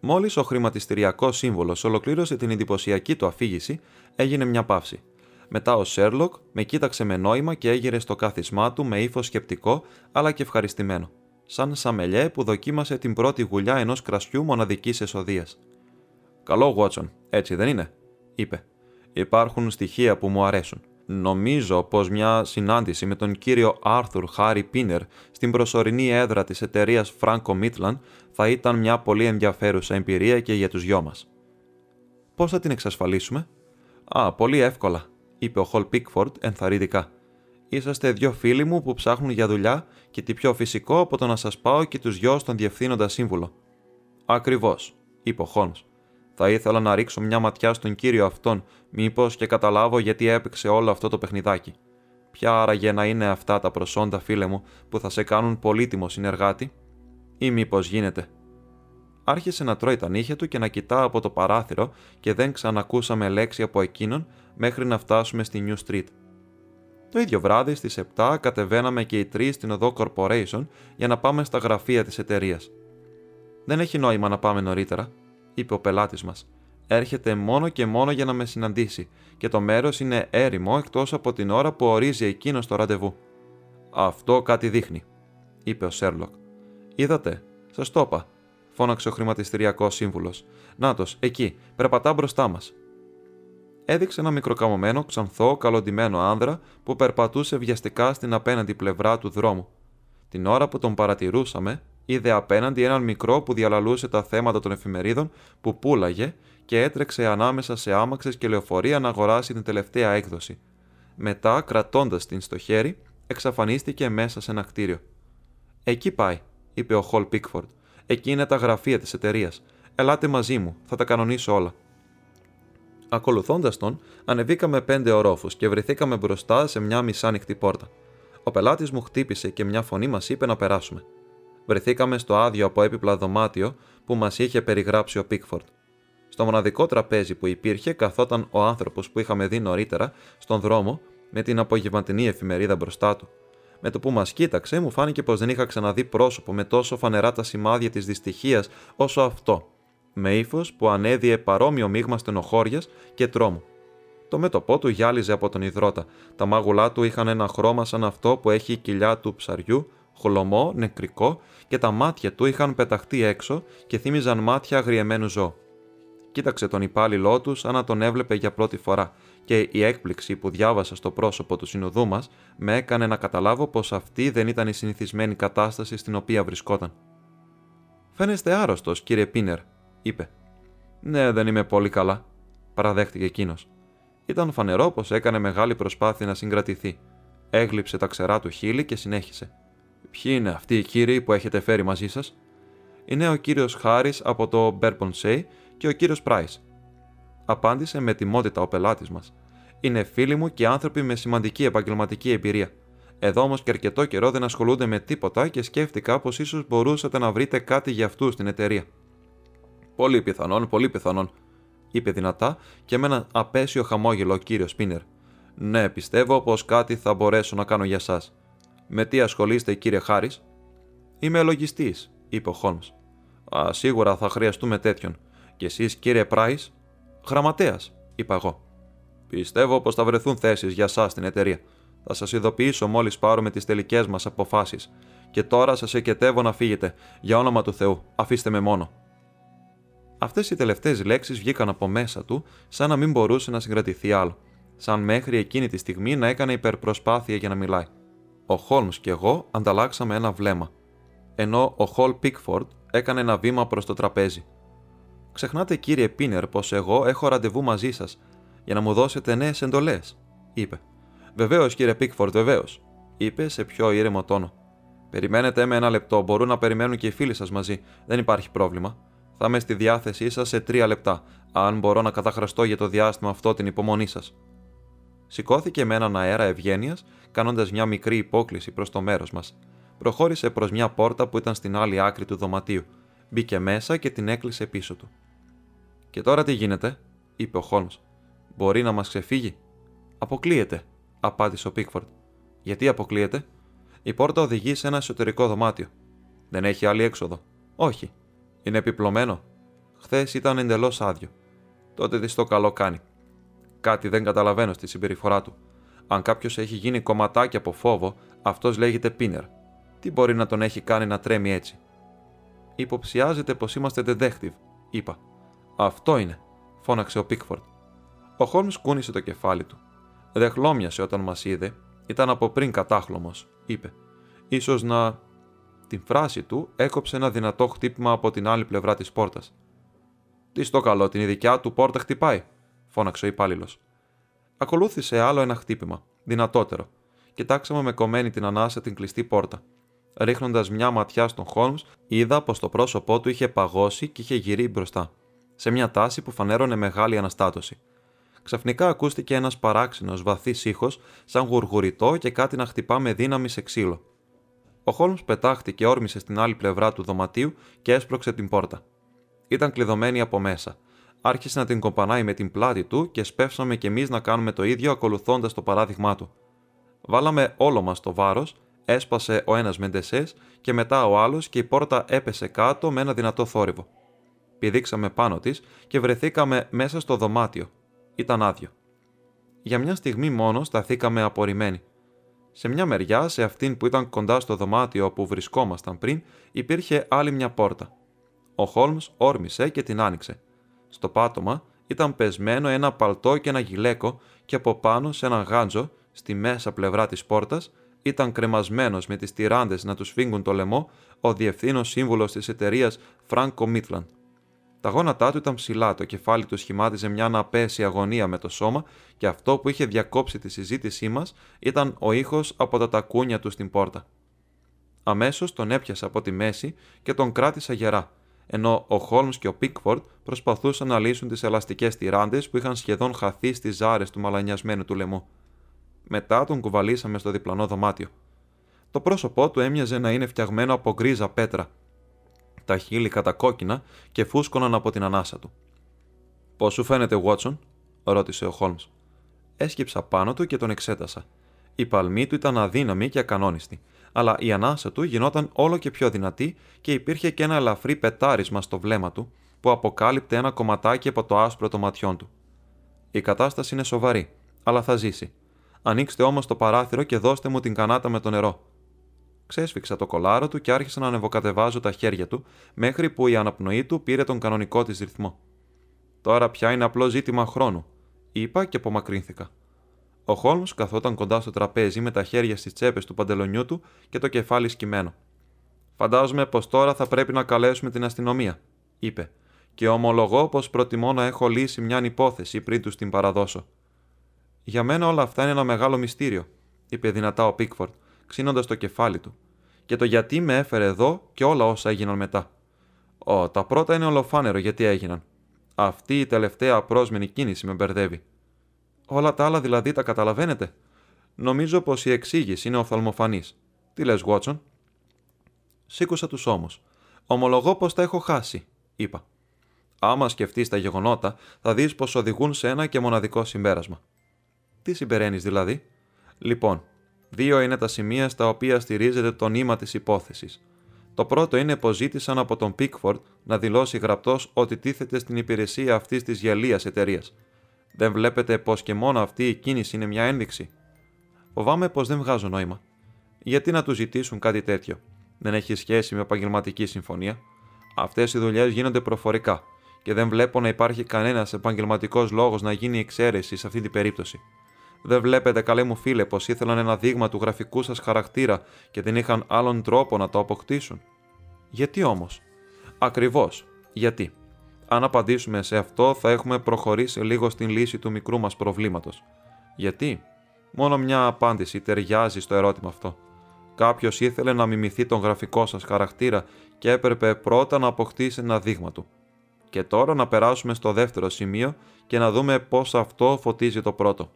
Μόλις ο χρηματιστηριακός σύμβολος ολοκλήρωσε την εντυπωσιακή του αφήγηση, έγινε μια παύση. Μετά ο Σέρλοκ με κοίταξε με νόημα και έγειρε στο κάθισμά του με ύφος σκεπτικό αλλά και ευχαριστημένο, σαν σαμελιέ που δοκίμασε την πρώτη γουλιά ενός κρασιού μοναδικής εσοδεία. Καλό, Βότσον, έτσι δεν είναι, είπε. Υπάρχουν στοιχεία που μου αρέσουν. Νομίζω πως μια συνάντηση με τον κύριο Άρθουρ Χάρι Πίνερ στην προσωρινή έδρα της εταιρείας Franco Midland θα ήταν μια πολύ ενδιαφέρουσα εμπειρία και για τους δυο μας. Πώς θα την εξασφαλίσουμε, Α, πολύ εύκολα, είπε ο Χολ Πίκφορντ ενθαρρυντικά. Είσαστε δύο φίλοι μου που ψάχνουν για δουλειά και τι πιο φυσικό από το να σας πάω και τους δυο στον διευθύνοντα σύμβουλο. Ακριβώς, είπε ο Χόλμς. Θα ήθελα να ρίξω μια ματιά στον κύριο αυτόν, μήπως και καταλάβω γιατί έπαιξε όλο αυτό το παιχνιδάκι. Ποια άραγε να είναι αυτά τα προσόντα, φίλε μου, που θα σε κάνουν πολύτιμο συνεργάτη, ή μήπως γίνεται. Άρχισε να τρώει τα νύχια του και να κοιτά από το παράθυρο και δεν ξανακούσαμε λέξη από εκείνον μέχρι να φτάσουμε στη New Street. Το ίδιο βράδυ στις 7 κατεβαίναμε και οι τρεις στην οδό Corporation για να πάμε στα γραφεία της εταιρείας. Δεν έχει νόημα να πάμε νωρίτερα, είπε ο πελάτης μας. Έρχεται μόνο και μόνο για να με συναντήσει, και το μέρος είναι έρημο εκτός από την ώρα που ορίζει εκείνος το ραντεβού. Αυτό κάτι δείχνει, είπε ο Σέρλοκ. Είδατε, σας το είπα, φώναξε ο χρηματιστηριακός σύμβουλος. Νάτος, εκεί, περπατά μπροστά μας. Έδειξε ένα μικροκαμωμένο, ξανθό, καλοντημένο άνδρα που περπατούσε βιαστικά στην απέναντι πλευρά του δρόμου. Την ώρα που τον παρατηρούσαμε, είδε απέναντι έναν μικρό που διαλαλούσε τα θέματα των εφημερίδων που πούλαγε και έτρεξε ανάμεσα σε άμαξες και λεωφορεία να αγοράσει την τελευταία έκδοση. Μετά, κρατώντας την στο χέρι, εξαφανίστηκε μέσα σε ένα κτίριο. Εκεί πάει, είπε ο Χολ Πίκφορντ. Εκεί είναι τα γραφεία της εταιρείας. Ελάτε μαζί μου, θα τα κανονίσω όλα. Ακολουθώντας τον, ανεβήκαμε πέντε ορόφους και βρεθήκαμε μπροστά σε μια μισάνοιχτη πόρτα. Ο πελάτης μου χτύπησε και μια φωνή μας είπε να περάσουμε. Βρεθήκαμε στο άδειο από έπιπλα δωμάτιο που μας είχε περιγράψει ο Πίκφορντ. Στο μοναδικό τραπέζι που υπήρχε καθόταν ο άνθρωπος που είχαμε δει νωρίτερα στον δρόμο με την απογευματινή εφημερίδα μπροστά του. Με το που μας κοίταξε, μου φάνηκε πως δεν είχα ξαναδεί πρόσωπο με τόσο φανερά τα σημάδια της δυστυχίας όσο αυτό, με ύφος που ανέδιε παρόμοιο μείγμα στενοχώριας και τρόμου. Το μέτωπό του γυάλιζε από τον υδρότα. Τα μάγουλά του είχαν ένα χρώμα σαν αυτό που έχει η κοιλιά του ψαριού, χολομό, νεκρικό και τα μάτια του είχαν πεταχτεί έξω και θύμιζαν μάτια αγριεμένου ζώου. Κοίταξε τον υπάλληλό τους σαν να τον έβλεπε για πρώτη φορά και η έκπληξη που διάβασα στο πρόσωπο του συνοδού μας με έκανε να καταλάβω πως αυτή δεν ήταν η συνηθισμένη κατάσταση στην οποία βρισκόταν. Φαίνεστε άρρωστος, κύριε Πίνερ, είπε. Ναι, δεν είμαι πολύ καλά, παραδέχτηκε εκείνος. Ήταν φανερό πως έκανε μεγάλη προσπάθεια να συγκρατηθεί. Έγλειψε τα ξερά του χείλη και συνέχισε. Ποιοι είναι αυτοί οι κύριοι που έχετε φέρει μαζί σας, Είναι ο κύριος Χάρης από το Berponsay και ο κύριος Πράις. Απάντησε με τιμότητα ο πελάτης μας. Είναι φίλοι μου και άνθρωποι με σημαντική επαγγελματική εμπειρία. Εδώ όμως και αρκετό καιρό δεν ασχολούνται με τίποτα και σκέφτηκα πως ίσως μπορούσατε να βρείτε κάτι για αυτούς στην εταιρεία. Πολύ πιθανόν, πολύ πιθανόν, είπε δυνατά και με ένα απέσιο χαμόγελο ο κύριος Σπίνερ. Ναι, πιστεύω πως κάτι θα μπορέσω να κάνω για εσά. Με τι ασχολείστε, κύριε Χάρης; Είμαι λογιστής, είπε ο Χόλμς. Σίγουρα θα χρειαστούμε τέτοιον. Και εσείς, κύριε Πράις, γραμματέας, είπα εγώ. Πιστεύω πως θα βρεθούν θέσεις για εσά στην εταιρεία. Θα σας ειδοποιήσω μόλις πάρουμε τις τελικές μας αποφάσεις. Και τώρα σας εκετεύω να φύγετε. Για όνομα του Θεού, αφήστε με μόνο. Αυτές οι τελευταίες λέξεις βγήκαν από μέσα του, σαν να μην μπορούσε να συγκρατηθεί άλλο. Σαν μέχρι εκείνη τη στιγμή να έκανε υπερπροσπάθεια για να μιλάει. Ο Χόλμς και εγώ ανταλλάξαμε ένα βλέμμα. Ενώ ο Χολ Πίκφορντ έκανε ένα βήμα προς το τραπέζι. Ξεχνάτε, κύριε Πίνερ, πως εγώ έχω ραντεβού μαζί σας για να μου δώσετε νέες εντολές, είπε. Βεβαίως, κύριε Πίκφορντ, βεβαίως, είπε σε πιο ήρεμο τόνο. Περιμένετε με ένα λεπτό, μπορούν να περιμένουν και οι φίλοι σας μαζί, δεν υπάρχει πρόβλημα. Θα είμαι στη διάθεσή σας σε τρία λεπτά, αν μπορώ να καταχραστώ για το διάστημα αυτό την υπομονή σας. Σηκώθηκε με έναν αέρα ευγένειας, κάνοντας μια μικρή υπόκληση προς το μέρος μας. Προχώρησε προς μια πόρτα που ήταν στην άλλη άκρη του δωματίου. Μπήκε μέσα και την έκλεισε πίσω του. Και τώρα τι γίνεται, είπε ο Χόλμς. Μπορεί να μας ξεφύγει; Αποκλείεται, απάντησε ο Πίκφορντ. Γιατί αποκλείεται, η πόρτα οδηγεί σε ένα εσωτερικό δωμάτιο. Δεν έχει άλλη έξοδο. Όχι. Είναι επιπλωμένο. Χθες ήταν εντελώς άδειο. Τότε τι το καλό κάνει. Κάτι δεν καταλαβαίνω στη συμπεριφορά του. Αν κάποιος έχει γίνει κομματάκι από φόβο, αυτός λέγεται πίνερ. Τι μπορεί να τον έχει κάνει να τρέμει έτσι; Υποψιάζεται πως είμαστε detective, είπα. Αυτό είναι, φώναξε ο Πίκφορντ. Ο Χόλμς κούνησε το κεφάλι του. Δεν χλώμιασε όταν μας είδε, ήταν από πριν κατάχλωμος, είπε. σω να. Την φράση του έκοψε ένα δυνατό χτύπημα από την άλλη πλευρά της πόρτας. Τι στο καλό, την ειδικιά του πόρτα χτυπάει, φώναξε ο υπάλληλος. Ακολούθησε άλλο ένα χτύπημα, δυνατότερο. Κοιτάξαμε με κομμένη την ανάσα την κλειστή πόρτα. Ρίχνοντας μια ματιά στον Χόλμς, είδα πως το πρόσωπό του είχε παγώσει και είχε γυρίσει μπροστά, σε μια τάση που φανέρωνε μεγάλη αναστάτωση. Ξαφνικά ακούστηκε ένας παράξενος βαθύς ήχος, σαν γουργουριτό και κάτι να χτυπά με δύναμη σε ξύλο. Ο Χόλμς πετάχτηκε όρμησε στην άλλη πλευρά του δωματίου και έσπρωξε την πόρτα. Ήταν κλειδωμένη από μέσα. Άρχισε να την κομπανάει με την πλάτη του και σπεύσαμε κι εμείς να κάνουμε το ίδιο ακολουθώντας το παράδειγμά του. Βάλαμε όλο μας το βάρος, έσπασε ο ένας με ντεσές και μετά ο άλλος και η πόρτα έπεσε κάτω με ένα δυνατό θόρυβο. Πηδήξαμε πάνω της και βρεθήκαμε μέσα στο δωμάτιο. Ήταν άδειο. Για μια στιγμή μόνο σταθήκαμε απορριμμένοι. Σε μια μεριά, σε αυτήν που ήταν κοντά στο δωμάτιο όπου βρισκόμασταν πριν, υπήρχε άλλη μια πόρτα. Ο Χόλμς όρμησε και την άνοιξε. Στο πάτωμα ήταν πεσμένο ένα παλτό και ένα γυλαίκο και από πάνω σε ένα γάντζο, στη μέσα πλευρά της πόρτας, ήταν κρεμασμένος με τις τυράντες να τους σφίγγουν το λαιμό ο διευθύνων σύμβουλος της εταιρείας Franco Midland. Τα γόνατά του ήταν ψηλά, το κεφάλι του σχημάτιζε μια αναπέση αγωνία με το σώμα και αυτό που είχε διακόψει τη συζήτησή μας ήταν ο ήχος από τα τακούνια του στην πόρτα. Αμέσως τον έπιασα από τη μέση και τον κράτησα γερά, ενώ ο Χόλμς και ο Πίκφορντ προσπαθούσαν να λύσουν τις ελαστικές τυράντες που είχαν σχεδόν χαθεί στις ζάρες του μαλανιασμένου του λαιμού. Μετά τον κουβαλήσαμε στο διπλανό δωμάτιο. Το πρόσωπό του έμοιαζε να είναι φτιαγμένο από γκρίζα πέτρα, τα χείλη κατακόκκινα και φούσκωναν από την ανάσα του. Πώς σου φαίνεται, Βότσον, ρώτησε ο Χόλμς. Έσκυψα πάνω του και τον εξέτασα. Η παλμή του ήταν αδύναμη και ακανόνιστη, αλλά η ανάσα του γινόταν όλο και πιο δυνατή και υπήρχε και ένα ελαφρύ πετάρισμα στο βλέμμα του που αποκάλυπτε ένα κομματάκι από το άσπρο των ματιών του. Η κατάσταση είναι σοβαρή, αλλά θα ζήσει. Ανοίξτε όμως το παράθυρο και δώστε μου την κανάτα με το νερό. Ξέσφιξα το κολάρο του και άρχισα να ανεβοκατεβάζω τα χέρια του, μέχρι που η αναπνοή του πήρε τον κανονικό της ρυθμό. Τώρα πια είναι απλό ζήτημα χρόνου, είπα και απομακρύνθηκα. Ο Χόλμς καθόταν κοντά στο τραπέζι με τα χέρια στις τσέπες του παντελονιού του και το κεφάλι σκυμμένο. Φαντάζομαι πως τώρα θα πρέπει να καλέσουμε την αστυνομία, είπε, και ομολογώ πως προτιμώ να έχω λύσει μια υπόθεση πριν τους την παραδώσω. Για μένα όλα αυτά είναι ένα μεγάλο μυστήριο, είπε δυνατά ο Πίκφορντ, ξύνοντας το κεφάλι του. Και το γιατί με έφερε εδώ και όλα όσα έγιναν μετά. Ω, τα πρώτα είναι ολοφάνερο γιατί έγιναν. Αυτή η τελευταία απρόσμενη κίνηση με μπερδεύει. Όλα τα άλλα δηλαδή τα καταλαβαίνετε. Νομίζω πως η εξήγηση είναι οφθαλμοφανής. Τι λες, Γουότσον. Σήκωσα τους ώμους. Ομολογώ πως τα έχω χάσει, είπα. Άμα σκεφτείς τα γεγονότα, θα δεις πως οδηγούν σε ένα και μοναδικό συμπέρασμα. Τι συμπεραίνεις δηλαδή; Λοιπόν, δύο είναι τα σημεία στα οποία στηρίζεται το νήμα της υπόθεσης. Το πρώτο είναι πως ζήτησαν από τον Πίκφορντ να δηλώσει γραπτός ότι τίθεται στην υπηρεσία αυτής της γελίας εταιρείας. Δεν βλέπετε πως και μόνο αυτή η κίνηση είναι μια ένδειξη; Φοβάμαι πως δεν βγάζω νόημα. Γιατί να τους ζητήσουν κάτι τέτοιο; Δεν έχει σχέση με επαγγελματική συμφωνία. Αυτές οι δουλειές γίνονται προφορικά και δεν βλέπω να υπάρχει κανένας επαγγελματικός λόγος να γίνει εξαίρεση σε αυτή την περίπτωση. Δεν βλέπετε, καλέ μου φίλε, πως ήθελαν ένα δείγμα του γραφικού σας χαρακτήρα και δεν είχαν άλλον τρόπο να το αποκτήσουν; Γιατί όμως; Ακριβώς. Γιατί; Αν απαντήσουμε σε αυτό, θα έχουμε προχωρήσει λίγο στην λύση του μικρού μας προβλήματος. Γιατί; Μόνο μια απάντηση ταιριάζει στο ερώτημα αυτό. Κάποιος ήθελε να μιμηθεί τον γραφικό σας χαρακτήρα και έπρεπε πρώτα να αποκτήσει ένα δείγμα του. Και τώρα να περάσουμε στο δεύτερο σημείο και να δούμε πώς αυτό φωτίζει το πρώτο.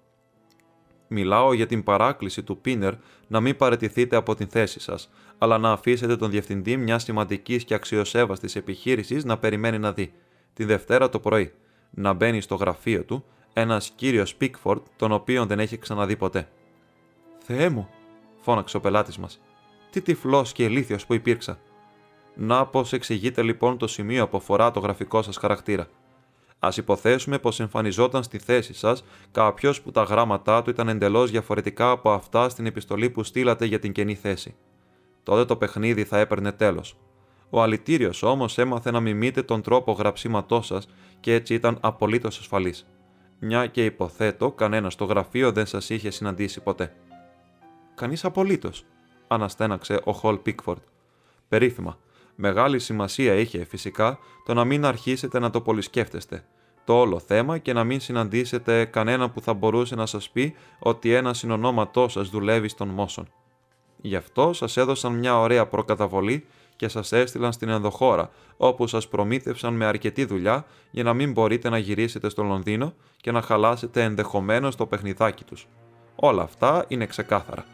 Μιλάω για την παράκληση του Πίνερ να μην παραιτηθείτε από την θέση σας, αλλά να αφήσετε τον διευθυντή μιας σημαντικής και αξιοσέβαστης επιχείρησης να περιμένει να δει, τη Δευτέρα το πρωί, να μπαίνει στο γραφείο του ένας κύριος Πίκφορντ, τον οποίο δεν έχει ξαναδεί ποτέ. Θεέ μου, φώναξε ο πελάτης μας. Τι τυφλός και ηλίθιος που υπήρξα. Να πώ εξηγείτε λοιπόν το σημείο που αφορά το γραφικό σας χαρακτήρα. Α υποθέσουμε πως εμφανιζόταν στη θέση σας κάποιος που τα γράμματά του ήταν εντελώς διαφορετικά από αυτά στην επιστολή που στείλατε για την κενή θέση. Τότε το παιχνίδι θα έπαιρνε τέλος. Ο αλητήριος όμως έμαθε να μιμείτε τον τρόπο γραψίματός σας και έτσι ήταν απολύτως ασφαλής. Μια και υποθέτω, κανένας στο γραφείο δεν σας είχε συναντήσει ποτέ. Κανείς απολύτως, αναστέναξε ο Χολ Πίκφορντ. Περίφημα, Μεγάλη σημασία είχε φυσικά το να μην αρχίσετε να το πολυσκέφτεστε το όλο θέμα και να μην συναντήσετε κανένα που θα μπορούσε να σας πει ότι ένα συνονόματός σας δουλεύει στον Μόσον. Γι' αυτό σας έδωσαν μια ωραία προκαταβολή και σας έστειλαν στην ενδοχώρα, όπου σας προμήθευσαν με αρκετή δουλειά για να μην μπορείτε να γυρίσετε στο Λονδίνο και να χαλάσετε ενδεχομένως το παιχνιδάκι τους. Όλα αυτά είναι ξεκάθαρα.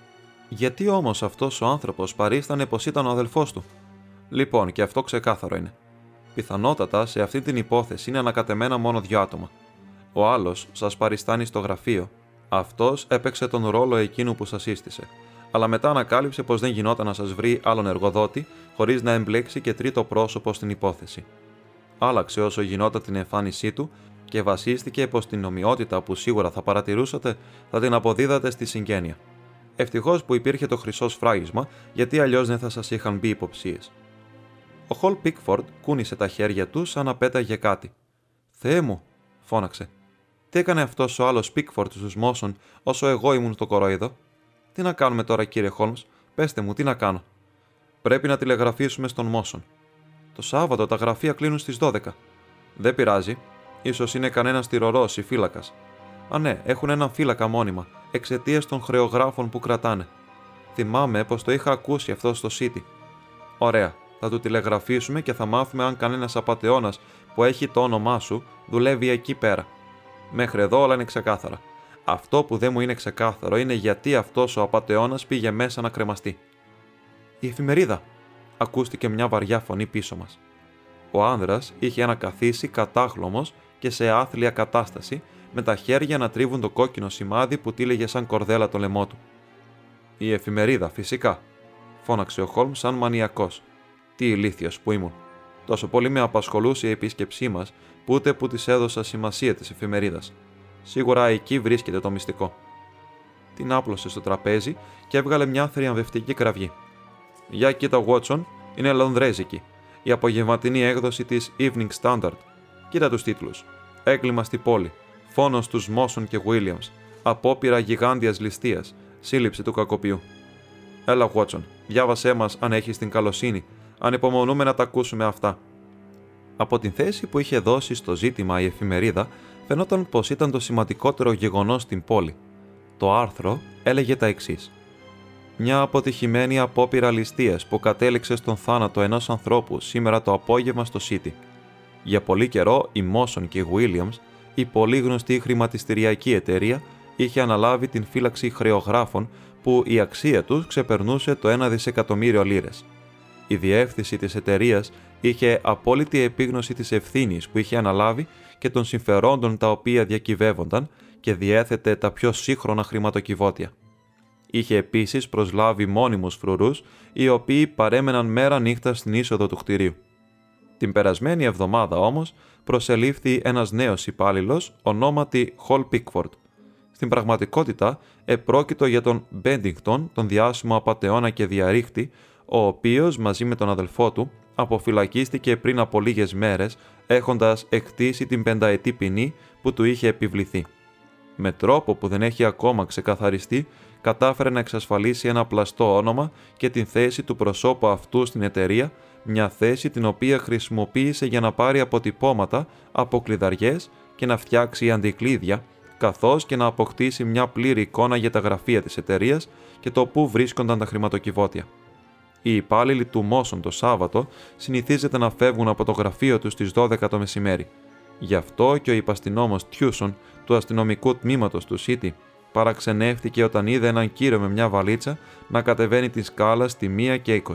Γιατί όμως αυτός ο άνθρωπος παρίστανε πως ήταν ο αδελφός του; Λοιπόν, και αυτό ξεκάθαρο είναι. Πιθανότατα σε αυτή την υπόθεση είναι ανακατεμένα μόνο δύο άτομα. Ο άλλος σας παριστάνει στο γραφείο. Αυτός έπαιξε τον ρόλο εκείνου που σας σύστησε. Αλλά μετά ανακάλυψε πως δεν γινόταν να σας βρει άλλον εργοδότη χωρίς να εμπλέξει και τρίτο πρόσωπο στην υπόθεση. Άλλαξε όσο γινόταν την εμφάνισή του και βασίστηκε πως την ομοιότητα που σίγουρα θα παρατηρούσατε θα την αποδίδατε στη συγγένεια. Ευτυχώς που υπήρχε το χρυσό σφράγισμα, γιατί αλλιώς δεν θα σας είχαν μπει υποψίες. Ο Χολ Πίκφορντ κούνησε τα χέρια του σαν να πέταγε κάτι. Θεέ μου, φώναξε. Τι έκανε αυτός ο άλλος Πίκφορντ στους Μόσον όσο εγώ ήμουν στο κορόιδο; Τι να κάνουμε τώρα, κύριε Χόλμς, πέστε μου, τι να κάνω. Πρέπει να τηλεγραφήσουμε στον Μόσον. Το Σάββατο τα γραφεία κλείνουν στις 12. Δεν πειράζει. σω είναι κανένας τυρορό ή φύλακας. Α, ναι, έχουν έναν φύλακα μόνιμα, εξαιτίας των χρεογράφων που κρατάνε. Θυμάμαι πως το είχα ακούσει αυτό στο City. Ωραία, θα του τηλεγραφήσουμε και θα μάθουμε αν κανένας απαταιώνας που έχει το όνομά σου δουλεύει εκεί πέρα. Μέχρι εδώ όλα είναι ξεκάθαρα. Αυτό που δεν μου είναι ξεκάθαρο είναι γιατί αυτός ο απαταιώνας πήγε μέσα να κρεμαστεί. Η εφημερίδα, ακούστηκε μια βαριά φωνή πίσω μας. Ο άνδρας είχε ανακαθίσει κατάχλωμος και σε άθλια κατάσταση, με τα χέρια να τρίβουν το κόκκινο σημάδι που τύλεγε σαν κορδέλα το λαιμό του. Η εφημερίδα, φυσικά, φώναξε ο Χόλμς σαν μανιακός τι ηλίθιος που ήμουν. Τόσο πολύ με απασχολούσε η επίσκεψή μας, που ούτε που της έδωσα σημασία της εφημερίδας. Σίγουρα εκεί βρίσκεται το μυστικό. Την άπλωσε στο τραπέζι και έβγαλε μια θριαμβευτική κραυγή. Για κοίτα, Βότσον, είναι λονδρέζικη. Η απογευματινή έκδοση της Evening Standard. Κοίτα τους τίτλους. Έγκλημα στη πόλη. Φόνος τους Μόσον και Williams. Απόπειρα γιγάντιας ληστείας. Σύλληψη του κακοποιού. Έλα, Βότσον, διάβασέ μας αν έχεις την καλοσύνη. Ανυπομονούμε να τα ακούσουμε αυτά. Από την θέση που είχε δώσει στο ζήτημα η εφημερίδα, φαινόταν πως ήταν το σημαντικότερο γεγονός στην πόλη. Το άρθρο έλεγε τα εξής. Μια αποτυχημένη απόπειρα ληστείας που κατέληξε στον θάνατο ενός ανθρώπου σήμερα το απόγευμα στο City. Για πολύ καιρό η Μόσον και η Williams, η πολύ γνωστή χρηματιστηριακή εταιρεία, είχε αναλάβει την φύλαξη χρεογράφων που η αξία τους ξεπερνούσε το 1 δισεκατομμύριο λίρες. Η διεύθυνση της εταιρείας είχε απόλυτη επίγνωση της ευθύνης που είχε αναλάβει και των συμφερόντων τα οποία διακυβεύονταν και διέθετε τα πιο σύγχρονα χρηματοκιβώτια. Είχε επίσης προσλάβει μόνιμους φρουρούς, οι οποίοι παρέμεναν μέρα νύχτα στην είσοδο του κτηρίου. Την περασμένη εβδομάδα όμως προσελήφθη ένας νέος υπάλληλος ονόματι Χολ Πίκφορντ. Στην πραγματικότητα επρόκειτο για τον Μπέντιγκτον, τον διάσημο απατεώνα και διαρρήχτη, ο οποίος μαζί με τον αδελφό του αποφυλακίστηκε πριν από λίγες μέρες έχοντας εκτίσει την πενταετή ποινή που του είχε επιβληθεί. Με τρόπο που δεν έχει ακόμα ξεκαθαριστεί, κατάφερε να εξασφαλίσει ένα πλαστό όνομα και την θέση του προσώπου αυτού στην εταιρεία, μια θέση την οποία χρησιμοποίησε για να πάρει αποτυπώματα από κλειδαριές και να φτιάξει αντικλείδια, καθώς και να αποκτήσει μια πλήρη εικόνα για τα γραφεία της εταιρείας και το πού βρίσκονταν τα χρηματοκιβώτια. Οι υπάλληλοι του Μόσον το Σάββατο συνηθίζεται να φεύγουν από το γραφείο τους στις 12 το μεσημέρι. Γι' αυτό και ο υπαστηνόμος Τιούσον του αστυνομικού τμήματος του City παραξενεύτηκε όταν είδε έναν κύριο με μια βαλίτσα να κατεβαίνει τη σκάλα στη 1 και 20.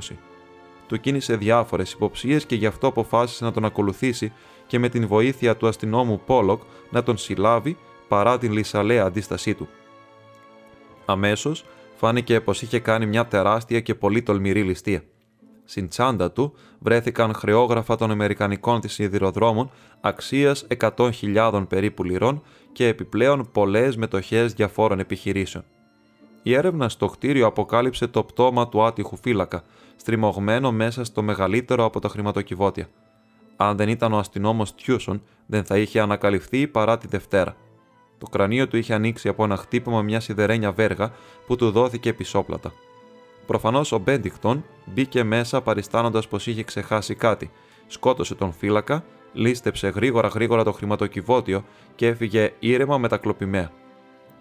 Του κίνησε διάφορες υποψίες και γι' αυτό αποφάσισε να τον ακολουθήσει και με την βοήθεια του αστυνόμου Πόλοκ να τον συλλάβει παρά την λυσαλέα αντίστασή του. Αμέσως φάνηκε πως είχε κάνει μια τεράστια και πολύ τολμηρή ληστεία. Στην τσάντα του βρέθηκαν χρεόγραφα των Αμερικανικών της σιδηροδρόμων αξίας 100.000 περίπου λιρών και επιπλέον πολλές μετοχές διαφόρων επιχειρήσεων. Η έρευνα στο κτίριο αποκάλυψε το πτώμα του άτυχου φύλακα, στριμωγμένο μέσα στο μεγαλύτερο από τα χρηματοκιβώτια. Αν δεν ήταν ο αστυνόμος Τιούσον, δεν θα είχε ανακαλυφθεί παρά τη Δευτέρα. Το κρανίο του είχε ανοίξει από ένα χτύπημα μια σιδερένια βέργα που του δόθηκε πισόπλατα. Προφανώς ο Μπέντικτον μπήκε μέσα παριστάνοντας πως είχε ξεχάσει κάτι, σκότωσε τον φύλακα, λίστεψε γρήγορα γρήγορα το χρηματοκιβώτιο και έφυγε ήρεμα με τα κλοπημαία.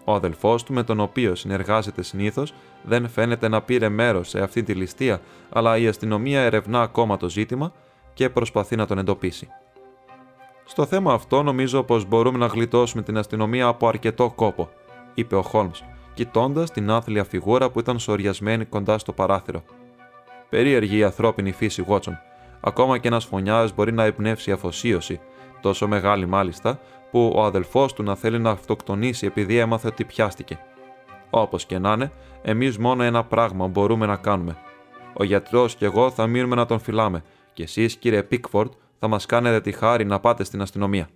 Ο αδελφός του, με τον οποίο συνεργάζεται συνήθως, δεν φαίνεται να πήρε μέρος σε αυτή τη ληστεία, αλλά η αστυνομία ερευνά ακόμα το ζήτημα και προσπαθεί να τον εντοπίσει. Στο θέμα αυτό νομίζω πως μπορούμε να γλιτώσουμε την αστυνομία από αρκετό κόπο, είπε ο Χόλμς, κοιτώντας την άθλια φιγούρα που ήταν σοριασμένη κοντά στο παράθυρο. Περίεργη η ανθρώπινη φύση, Βότσον. Ακόμα και ένας φωνιάς μπορεί να εμπνεύσει αφοσίωση, τόσο μεγάλη μάλιστα, που ο αδελφός του να θέλει να αυτοκτονήσει επειδή έμαθε ότι πιάστηκε. Όπως και να είναι, εμείς μόνο ένα πράγμα μπορούμε να κάνουμε. Ο γιατρός και εγώ θα μείνουμε να τον φυλάμε, και εσείς, κύριε Πίκφορντ, θα μας κάνετε τη χάρη να πάτε στην αστυνομία.